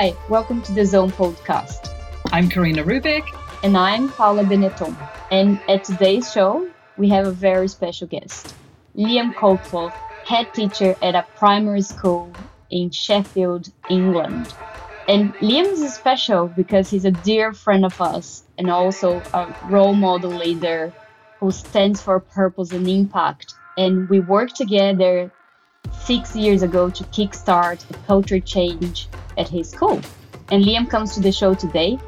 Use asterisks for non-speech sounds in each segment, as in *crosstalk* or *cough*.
Hi, welcome to the Zone podcast. I'm Karina Rubik. And I'm Paula Benetton. And at today's show, we have a very special guest, Liam Colclough, head teacher at a primary school in Sheffield, England. And Liam is special because he's a dear friend of us and also a role model leader who stands for purpose and impact. And we worked together six years ago to kickstart a culture change at his school. And Liam comes to the show today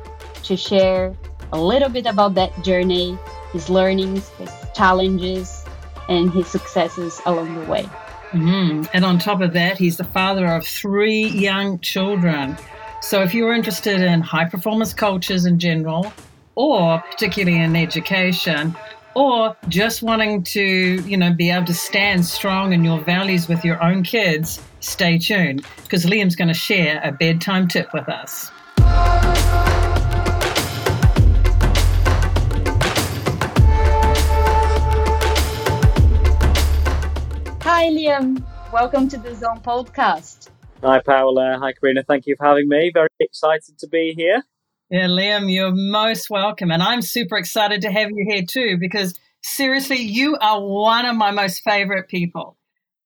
to share a little bit about that journey, his learnings, his challenges, and his successes along the way. Mm-hmm. And on top of that, he's the father of three young children. So if you're interested in high performance cultures in general, or particularly in education, or just wanting to, you know, be able to stand strong in your values with your own kids, stay tuned because Liam's going to share a bedtime tip with us. Hi, Liam. Welcome to the Zone podcast. Hi, Paola. Hi, Karina. Thank you for having me. Very excited to be here. Yeah, Liam, you're most welcome. And I'm super excited to have you here too, because seriously, you are one of my most favorite people.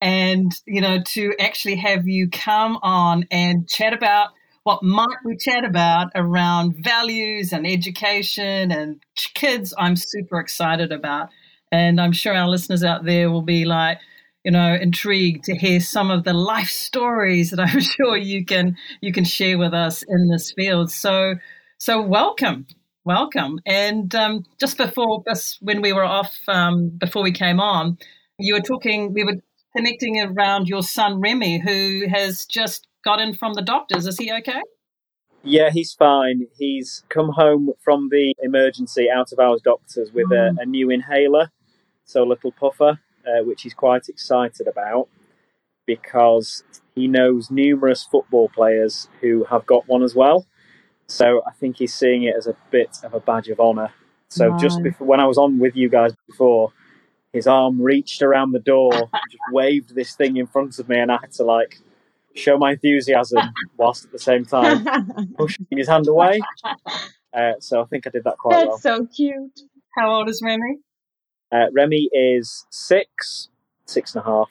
And, you know, to actually have you come on and chat about what might we chat about around values and education and kids, I'm super excited about. And I'm sure our listeners out there will be like, you know, intrigued to hear some of the life stories that *laughs* I'm sure you can you can share with us in this field. So so welcome, welcome. And um, just before this, when we were off, um, before we came on, you were talking. We were connecting around your son Remy, who has just got in from the doctors. Is he okay? Yeah, he's fine. He's come home from the emergency out of hours doctors with mm. a, a, new inhaler, so a little puffer, uh, which he's quite excited about because he knows numerous football players who have got one as well. So I think he's seeing it as a bit of a badge of honour. So wow. just before, when I was on with you guys before, his arm reached around the door, *laughs* just waved this thing in front of me, and I had to like show my enthusiasm whilst at the same time *laughs* pushing his hand away. *laughs* Uh, so I think I did that quite That's well. That's so cute. How old is Remy? Uh, Remy is six, six and a half,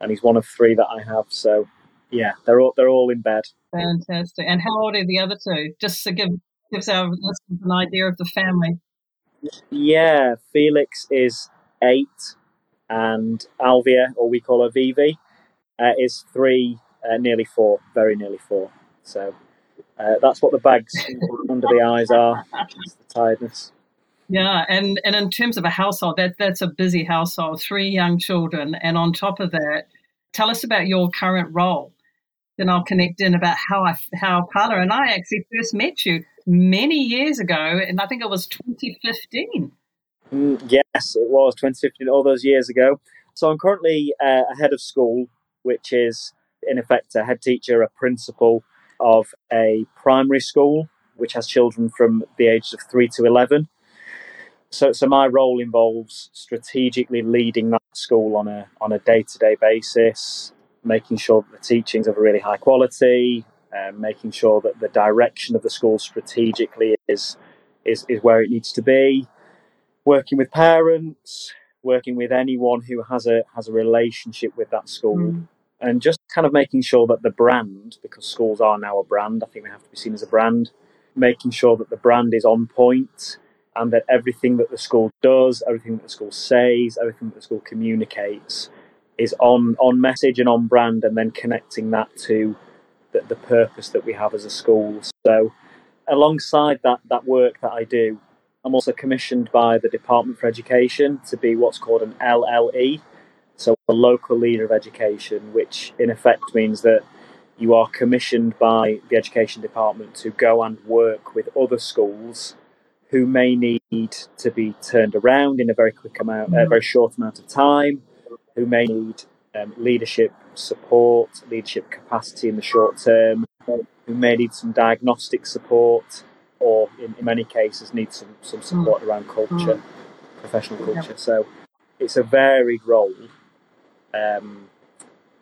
and he's one of three that I have. So yeah, they're all they're all in bed. Fantastic. And how old are the other two? Just to give gives our listeners an idea of the family. Yeah, Felix is eight, and Alvia, or we call her Vivi, uh, is three, uh, nearly four, very nearly four. So uh, that's what the bags *laughs* under the eyes are. It's the tiredness. Yeah, and, and in terms of a household, that that's a busy household. Three young children, and on top of that, tell us about your current role then I'll connect in about how I how Paula and I actually first met you many years ago, and I think it was 2015. Mm, yes, it was 2015, all those years ago. So I'm currently uh, a head of school, which is in effect a head teacher, a principal of a primary school, which has children from the ages of three to 11. So, so my role involves strategically leading that school on a on a day to day basis, making sure that the teaching's of a really high quality, um, making sure that the direction of the school strategically is, is, is where it needs to be, working with parents, working with anyone who has a, has a relationship with that school. Mm. And just kind of making sure that the brand, because schools are now a brand, I think they have to be seen as a brand, making sure that the brand is on point and that everything that the school does, everything that the school says, everything that the school communicates is on on message and on brand, and then connecting that to the, the purpose that we have as a school. So, alongside that that work that I do, I'm also commissioned by the Department for Education to be what's called an LLE, so a local leader of education, which in effect means that you are commissioned by the education department to go and work with other schools who may need to be turned around in a very quick amount, a very short amount of time, who may need um, leadership support, leadership capacity in the short term, who may need some diagnostic support, or in, in many cases need some, some support mm. around culture, mm. professional culture. So it's a varied role. Um,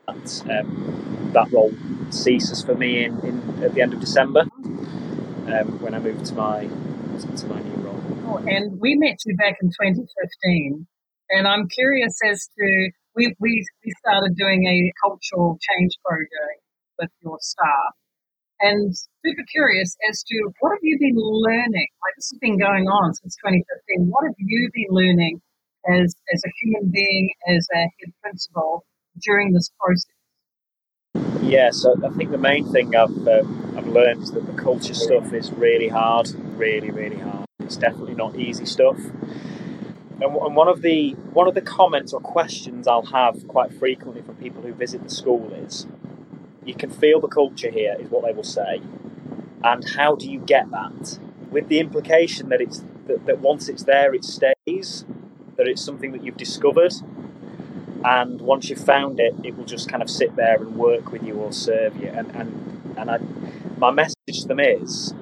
and um, that role ceases for me in, in at the end of December um, when I move to my to my new role. Oh, and we met you back in 2015, and I'm curious as to we we, we started doing a cultural change program with your staff, and super curious as to what have you been learning? Like this has been going on since 2015. What have you been learning as as a human being, as a head principal during this process? Yeah, so I think the main thing I've um, I've learned is that the culture stuff is really hard, really really hard. It's definitely not easy stuff. And, and one of the one of the comments or questions I'll have quite frequently from people who visit the school is, "You can feel the culture here, is what they will say. And how do you get that? With the implication that it's that, that once it's there, it stays. That it's something that you've discovered and once you've found it, it will just kind of sit there and work with you or serve you. And and and I, my message to them is,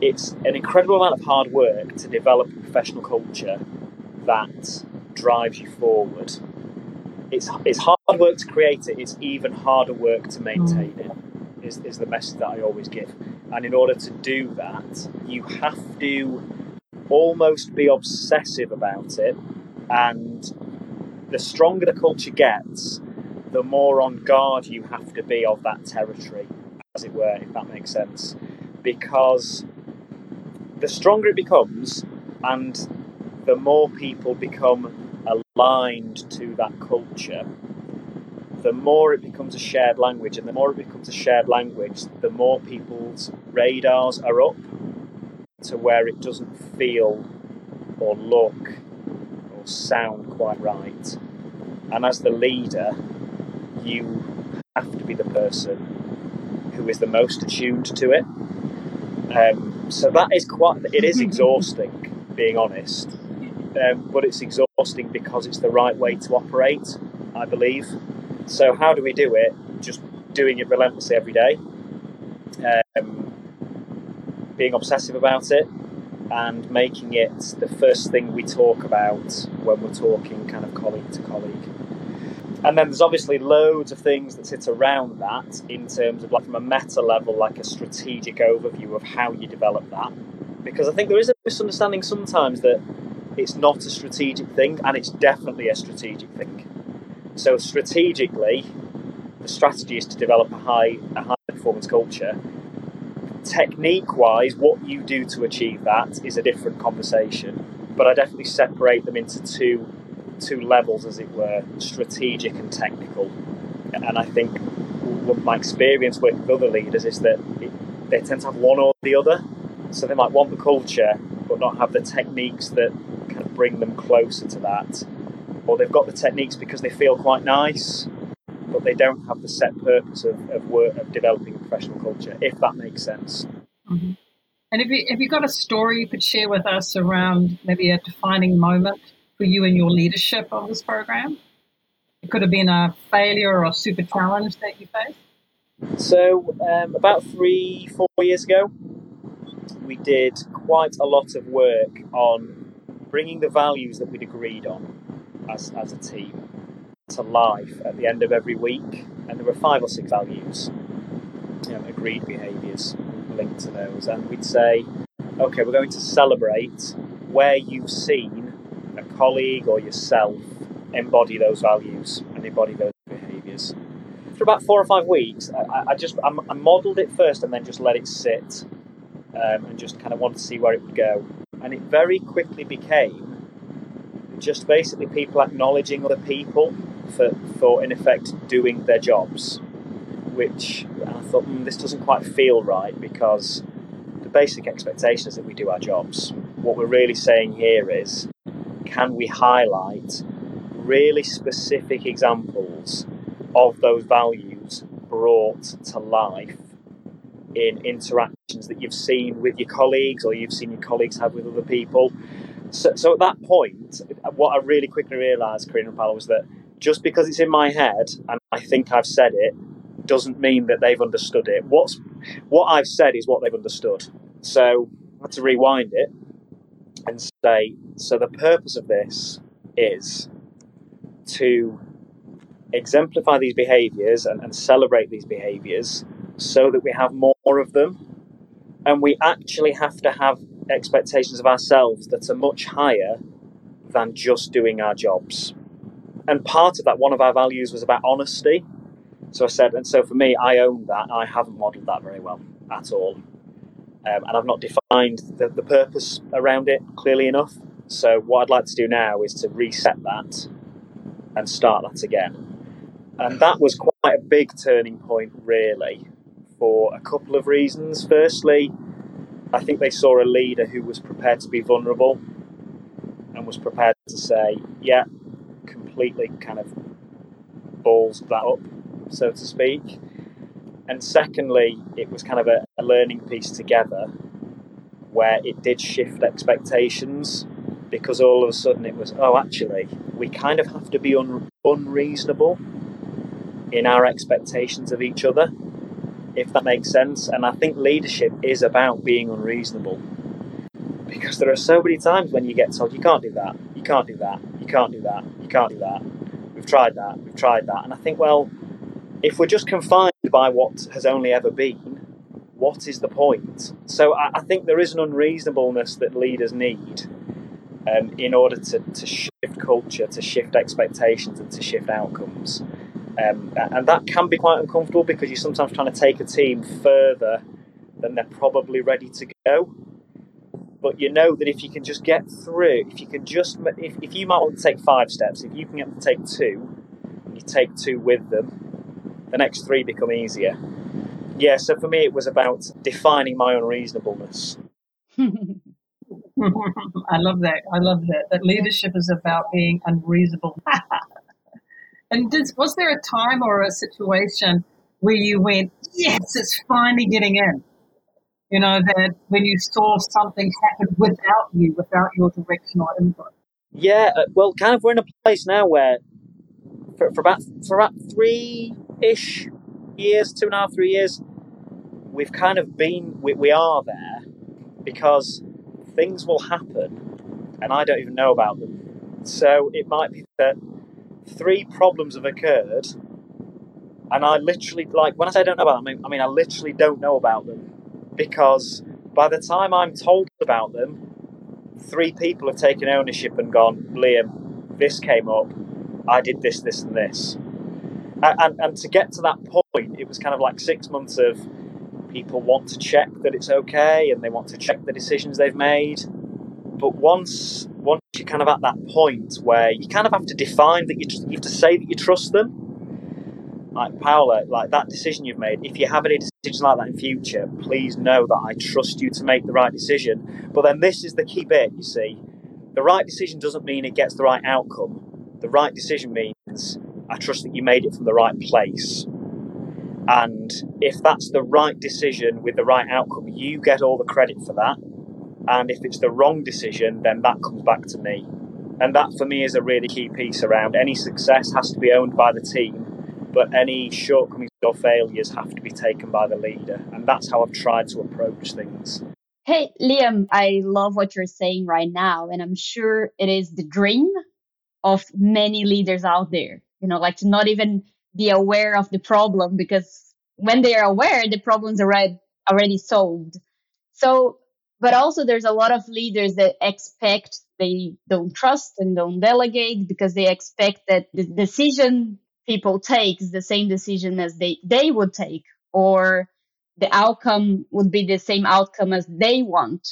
it's an incredible amount of hard work to develop a professional culture that drives you forward. It's it's hard work to create it. It's even harder work to maintain it. Is is the message that I always give. And in order to do that, you have to almost be obsessive about it and the stronger the culture gets, the more on guard you have to be of that territory, as it were, if that makes sense. Because the stronger it becomes, and the more people become aligned to that culture, the more it becomes a shared language, and the more it becomes a shared language, the more people's radars are up to where it doesn't feel or look or sound quite right. And as the leader, you have to be the person who is the most attuned to it. Um, so that is quite, it is *laughs* exhausting, being honest. Um, but it's exhausting because it's the right way to operate, I believe. So, how do we do it? Just doing it relentlessly every day, um, being obsessive about it, and making it the first thing we talk about when we're talking kind of colleague to colleague. And then there's obviously loads of things that sit around that in terms of like from a meta level, like a strategic overview of how you develop that. Because I think there is a misunderstanding sometimes that it's not a strategic thing, and it's definitely a strategic thing. So strategically, the strategy is to develop a high a high performance culture technique wise, what you do to achieve that is a different conversation. But I definitely separate them into two two levels, as it were, strategic and technical. And I think my experience with other leaders is that it, they tend to have one or the other. So they might want the culture, but not have the techniques that bring them closer to that. Or they've got the techniques because they feel quite nice, but they don't have the set purpose of, of work of developing a professional culture, if that makes sense. Mm-hmm. And have you, have you got a story you could share with us around maybe a defining moment for you in your leadership of this program? It could have been a failure or a super challenge that you faced. So, um, about three, four years ago, we did quite a lot of work on bringing the values that we'd agreed on as, as a team to life at the end of every week, and there were five or six values, you know, agreed behaviours linked to those, and we'd say, okay, we're going to celebrate where you've seen a colleague or yourself embody those values and embody those behaviours. For about four or five weeks, I, I just I, I modelled it first and then just let it sit, um, and just kind of wanted to see where it would go, and it very quickly became just basically people acknowledging other people for, for in effect doing their jobs, which I thought mm, this doesn't quite feel right because the basic expectation is that we do our jobs. What we're really saying here is can we highlight really specific examples of those values brought to life in interactions that you've seen with your colleagues or you've seen your colleagues have with other people. So, so at that point, what I really quickly realised, Karina and Paolo, was that just because it's in my head and I think I've said it doesn't mean that they've understood it. What's what I've said is what they've understood. So I had to rewind it and say, so the purpose of this is to exemplify these behaviors and, and celebrate these behaviors so that we have more of them. And we actually have to have expectations of ourselves that are much higher than just doing our jobs. And part of that, one of our values was about honesty. So I said, and so for me, I own that. I haven't modelled that very well at all. Um, and I've not defined the, the purpose around it clearly enough. So what I'd like to do now is to reset that and start that again. And that was quite a big turning point, really, for a couple of reasons. Firstly, I think they saw a leader who was prepared to be vulnerable and was prepared to say, yeah, completely kind of balls that up, so to speak. And secondly, it was kind of a, a learning piece together where it did shift expectations because all of a sudden it was, oh, actually, we kind of have to be un- unreasonable in our expectations of each other, if that makes sense. And I think leadership is about being unreasonable because there are so many times when you get told you can't do that, you can't do that, you can't do that, you can't do that. We've tried that, we've tried that. And I think, well, if we're just confined by what has only ever been, what is the point? So I, I think there is an unreasonableness that leaders need um, in order to, to shift culture, to shift expectations, and to shift outcomes. Um, and that can be quite uncomfortable because you're sometimes trying to take a team further than they're probably ready to go. But you know that if you can just get through, if you can just, if, if you might want to take five steps, if you can get to take two, and you take two with them, the next three become easier. Yeah, so for me, it was about defining my unreasonableness. *laughs* I love that. I love that. That leadership is about being unreasonable. *laughs* And did, was there a time or a situation where you went, yes, it's finally getting in? You know, that when you saw something happen without you, without your direction or input? Yeah, uh, well, kind of we're in a place now where for, for about for about three ish years, two and a half, three years, we've kind of been, we, we are there because things will happen and I don't even know about them. So it might be that three problems have occurred, and I literally like when I say I don't know about them, I mean I literally don't know about them because by the time I'm told about them, three people have taken ownership and gone, Liam, this came up, I did this, this, and this. And, and, and, to get to that point, it was kind of like six months of people want to check that it's okay and they want to check the decisions they've made. But once you're kind of at that point where you kind of have to define that you, you have to say that you trust them. Like Paola, like that decision you've made, if you have any decisions like that in future, please know that I trust you to make the right decision. But then this is the key bit, you see. The right decision doesn't mean it gets the right outcome. The right decision means I trust that you made it from the right place. And if that's the right decision with the right outcome, you get all the credit for that. And if it's the wrong decision, then that comes back to me. And that for me is a really key piece around any success has to be owned by the team, but any shortcomings or failures have to be taken by the leader. And that's how I've tried to approach things. Hey, Liam, I love what you're saying right now. And I'm sure it is the dream of many leaders out there, you know, like to not even be aware of the problem because when they are aware, the problem's already already solved. So but also there's a lot of leaders that expect they don't trust and don't delegate because they expect that the decision people take is the same decision as they they would take or the outcome would be the same outcome as they want.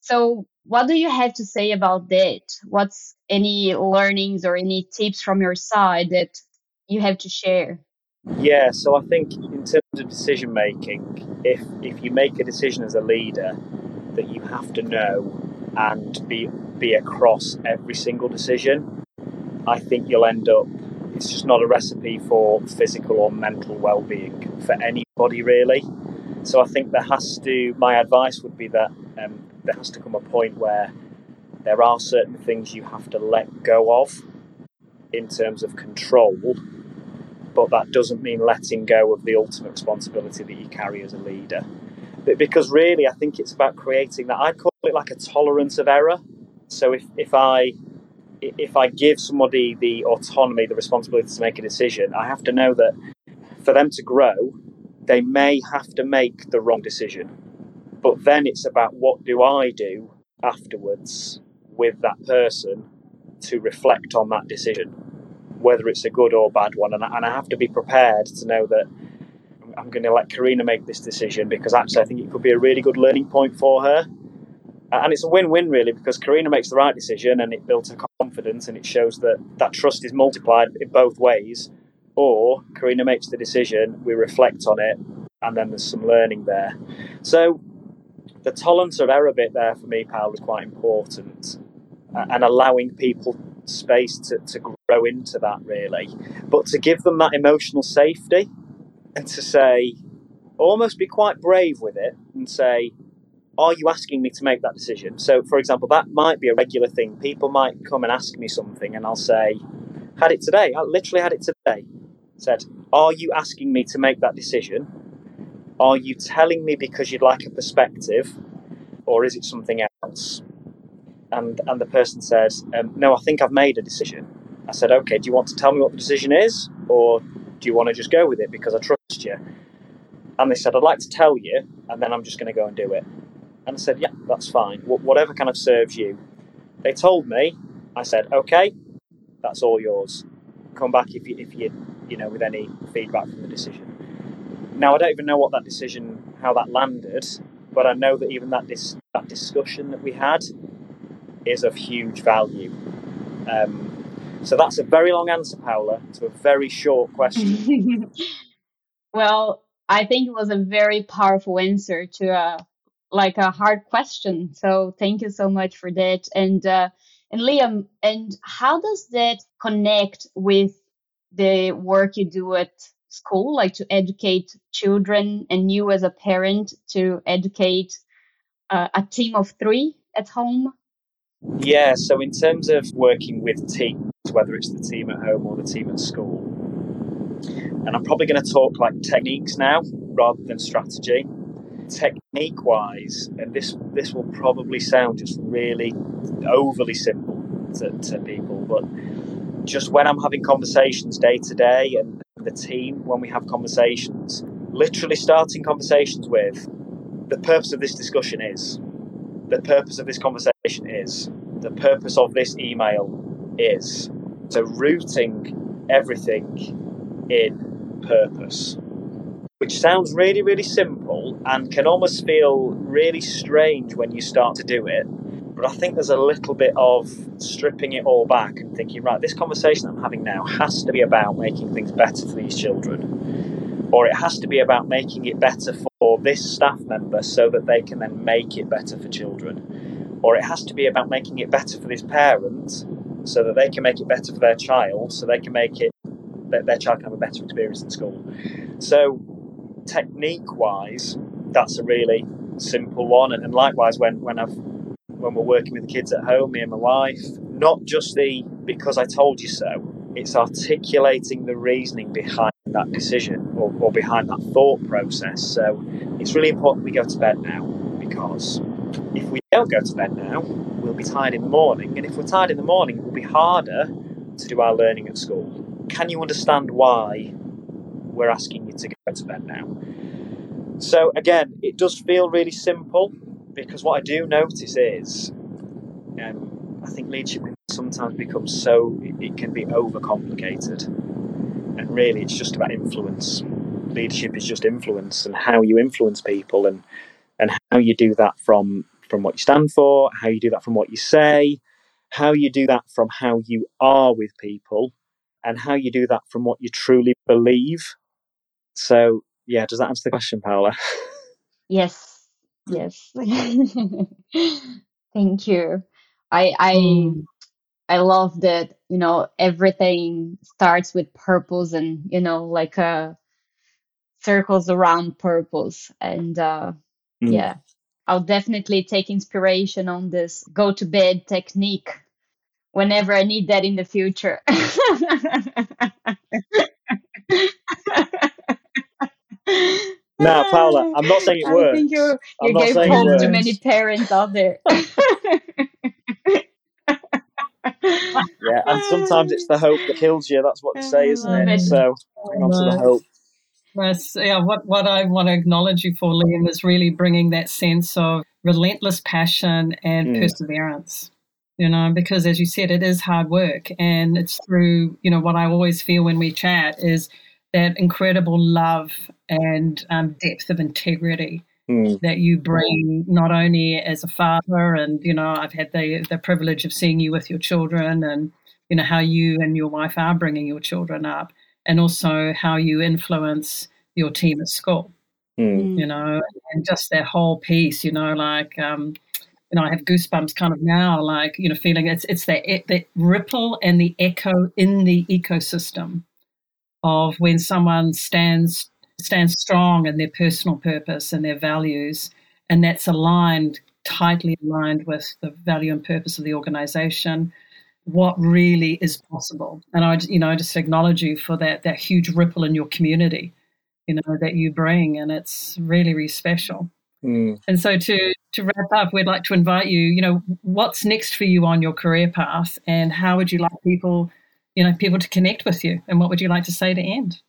So what do you have to say about that? What's any learnings or any tips from your side that you have to share? Yeah so i think in terms of decision making if if you make a decision as a leader that you have to know and be be across every single decision, I think you'll end up. It's just not a recipe for physical or mental well-being for anybody really. So I think there has to. My advice would be that um, there has to come a point where there are certain things you have to let go of in terms of control, but that doesn't mean letting go of the ultimate responsibility that you carry as a leader because really I think it's about creating that. I call it like a tolerance of error. So if, if I if I give somebody the autonomy, the responsibility to make a decision, I have to know that for them to grow, they may have to make the wrong decision. But then it's about what do I do afterwards with that person to reflect on that decision, whether it's a good or bad one. And I, and I have to be prepared to know that I'm going to let Karina make this decision because actually I think it could be a really good learning point for her. And it's a win win, really, because Karina makes the right decision and it builds her confidence and it shows that that trust is multiplied in both ways. Or Karina makes the decision, we reflect on it, and then there's some learning there. So the tolerance of error bit there for me, Paul, was quite important and allowing people space to, to grow into that, really. But to give them that emotional safety and to say, almost be quite brave with it and say, are you asking me to make that decision? So, for example, that might be a regular thing. People might come and ask me something, and I'll say, had it today. I literally had it today. Said, are you asking me to make that decision? Are you telling me because you'd like a perspective, or is it something else? And and the person says, um, no, I think I've made a decision. I said, okay, do you want to tell me what the decision is, or do you want to just go with it because I trust you? And they said, I'd like to tell you, and then I'm just going to go and do it. And I said, yeah, that's fine. whatever kind of serves you. They told me. I said, okay, that's all yours. Come back if you, if you, you know, with any feedback from the decision. Now I don't even know what that decision, how that landed, but I know that even that dis- that discussion that we had is of huge value. Um, so that's a very long answer, Paula, to a very short question. *laughs* well, I think it was a very powerful answer to a like a hard question. So thank you so much for that. And uh, and Liam, and how does that connect with the work you do at school, like to educate children, and you as a parent to educate uh, a team of three at home? Yeah. So in terms of working with teams, whether it's the team at home or the team at school, and I'm probably going to talk like techniques now rather than strategy technique wise, and this this will probably sound just really overly simple to, to people, but just when I'm having conversations day to day and the team, when we have conversations, literally starting conversations with the purpose of this discussion is, the purpose of this conversation is, the purpose of this email is. So rooting everything in purpose which sounds really, really simple and can almost feel really strange when you start to do it. But I think there's a little bit of stripping it all back and thinking, right, this conversation I'm having now has to be about making things better for these children. Or it has to be about making it better for this staff member so that they can then make it better for children. Or it has to be about making it better for this parent so that they can make it better for their child, so they can make it that their child can have a better experience in school. So technique wise, that's a really simple one. And, and likewise, when when I've when we're working with the kids at home, me and my wife, not just the because I told you so. It's articulating the reasoning behind that decision or, or behind that thought process. So it's really important we go to bed now because if we don't go to bed now, we'll be tired in the morning. And if we're tired in the morning, it will be harder to do our learning at school. Can you understand why we're asking you to go to bed now. So again, it does feel really simple because what I do notice is um, I think leadership sometimes becomes so it can be overcomplicated, and really it's just about influence. Leadership is just influence and how you influence people and and how you do that from from what you stand for, how you do that from what you say, how you do that from how you are with people, and how you do that from what you truly believe so, yeah, does that answer the question, Paula? *laughs* Yes, yes. *laughs* Thank you. I I mm. I love that you know everything starts with purpose and you know like uh circles around purpose and uh mm. yeah I'll definitely take inspiration on this go to bed technique whenever I need that in the future. Now, Paula, I'm not saying it works. I think you, you gave hope to many parents out there. yeah, and sometimes it's the hope that kills you. That's what they say, *laughs* isn't it? So hang on to the hope. Yes, yeah. What what I want to acknowledge you for, Liam, is really bringing that sense of relentless passion and mm. perseverance. You know, because as you said, it is hard work, and it's through you know what I always feel when we chat is that incredible love and um, depth of integrity mm. that you bring not only as a father and you know i've had the, the privilege of seeing you with your children and you know how you and your wife are bringing your children up and also how you influence your team at school mm. you know and just that whole piece you know like um, you know, I have goosebumps kind of now, like you know, feeling it's it's that that ripple and the echo in the ecosystem of when someone stands stands strong in their personal purpose and their values, and that's aligned tightly aligned with the value and purpose of the organization what really is possible. And i you know I just acknowledge you for that that huge ripple in your community you know that you bring and it's really really special. Mm. and so to to wrap up we'd like to invite you you know what's next for you on your career path and how would you like people you know people to connect with you and what would you like to say to end?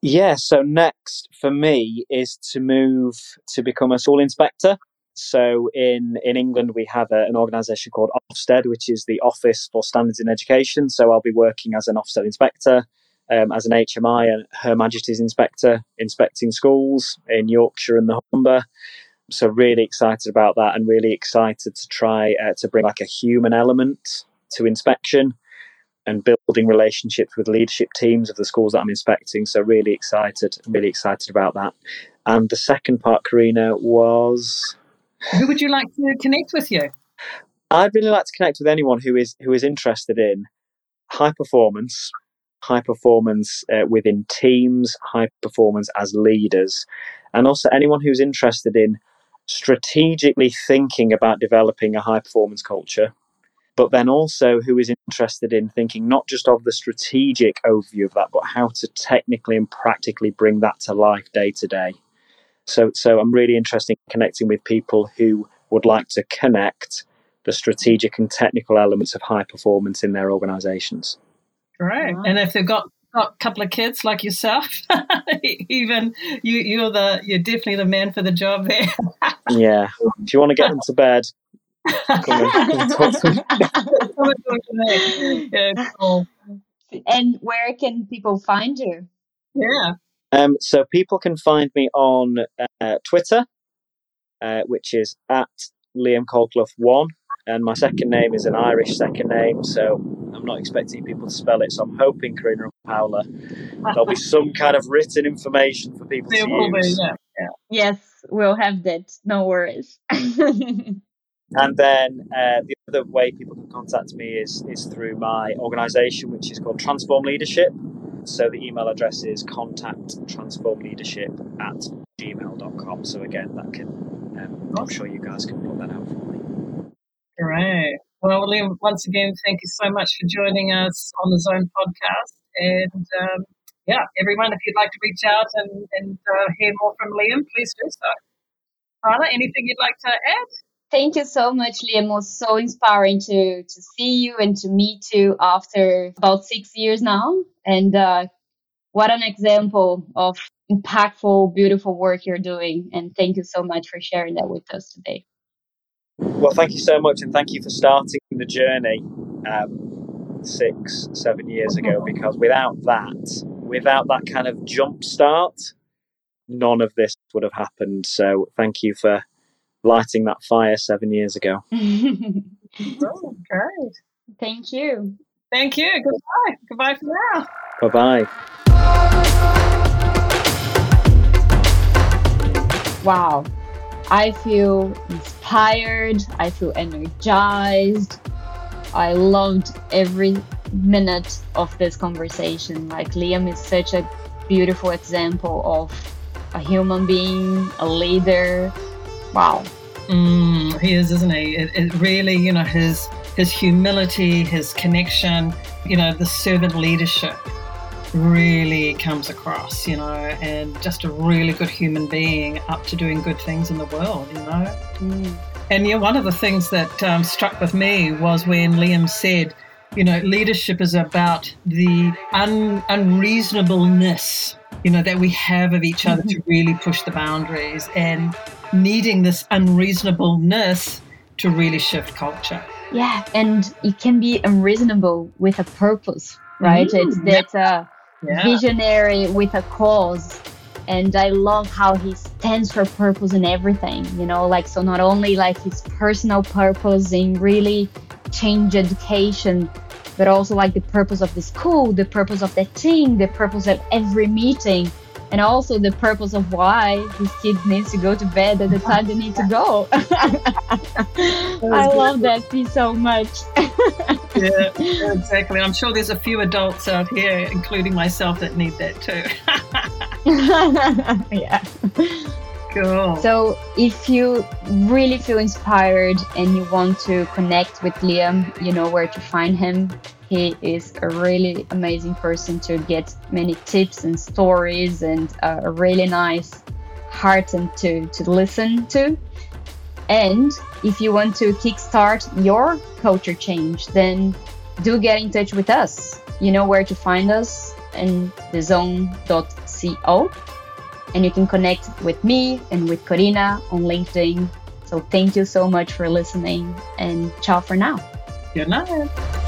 Yeah so next for me is to move to become a school inspector so in in england we have a, an organization called ofsted which is the office for standards in education so i'll be working as an ofsted inspector um, as an hmi and her majesty's inspector inspecting schools in yorkshire and the humber so really excited about that and really excited to try uh, to bring like a human element to inspection and building relationships with leadership teams of the schools that I'm inspecting. So really excited, really excited about that. And the second part, Karina, was who would you like to connect with you? I'd really like to connect with anyone who is who is interested in high performance, high performance uh, within teams, high performance as leaders, and also anyone who's interested in strategically thinking about developing a high performance culture but then also who is interested in thinking not just of the strategic overview of that, but how to technically and practically bring that to life day to day. So, so I'm really interested in connecting with people who would like to connect the strategic and technical elements of high performance in their organizations. Great. And if they've got got a couple of kids like yourself, *laughs* even you, you're the you're definitely the man for the job there. *laughs* yeah. If you want to get them to bed, *laughs* yeah, cool. And where can people find you? Yeah. Um, so people can find me on uh, Twitter, uh, which is at Liam Colclough one, and my second name is an Irish second name, so I'm not expecting people to spell it. So I'm hoping, Karina and Paula, there'll be *laughs* some kind of written information for people there to use. Be, yeah. Yeah. Yes, we'll have that. No worries. *laughs* And then uh, the other way people can contact me is, is through my organisation, which is called Transform Leadership. So the email address is contact transformleadership at gmail.com. So again, that can, um, I'm sure you guys can put that out for me. Great. Well, Liam, once again, thank you so much for joining us on the Zone podcast. And um, yeah, everyone, if you'd like to reach out and, and uh, hear more from Liam, please do so. Carla, anything you'd like to add? Thank you so much, Liam. It was so inspiring to to see you and to meet you after about six years now. And uh, what an example of impactful, beautiful work you're doing. And thank you so much for sharing that with us today. Well, thank you so much, and thank you for starting the journey um, six, seven years ago. Because without that, without that kind of jump start, none of this would have happened. So, thank you for lighting that fire seven years ago. *laughs* oh, great. Thank you. Thank you. Goodbye. Goodbye for now. Bye bye. Wow. I feel inspired. I feel energized. I loved every minute of this conversation. Like, Liam is such a beautiful example of a human being, a leader, Wow. Mm, he is, isn't he? It, it really, you know, his his humility, his connection, you know, the servant leadership really comes across, you know, and just a really good human being up to doing good things in the world, you know. Mm. And yeah, one of the things that um, struck with me was when Liam said you know, leadership is about the un- unreasonableness, you know, that we have of each other to mm-hmm. really push the boundaries and needing this unreasonableness to really shift culture. Yeah, and it can be unreasonable with a purpose, right? Mm, it's that uh, yeah. visionary with a cause. And I love how he stands for purpose in everything, you know, like so not only like his personal purpose in really change education, but also like the purpose of the school, the purpose of the team, the purpose of every meeting and also the purpose of why these kids needs to go to bed at the time they need to go. *laughs* I love that piece so much. yeah, exactly. I'm sure there's a few adults out here, including myself, that need that too. *laughs* *laughs* yeah. Cool. So, if you really feel inspired and you want to connect with Liam, you know where to find him. He is a really amazing person to get many tips and stories and uh, a really nice heart and to, to listen to. And if you want to kickstart your culture change, then do get in touch with us. You know where to find us in thezone.co. And you can connect with me and with Corina on LinkedIn. So thank you so much for listening and ciao for now. Good night.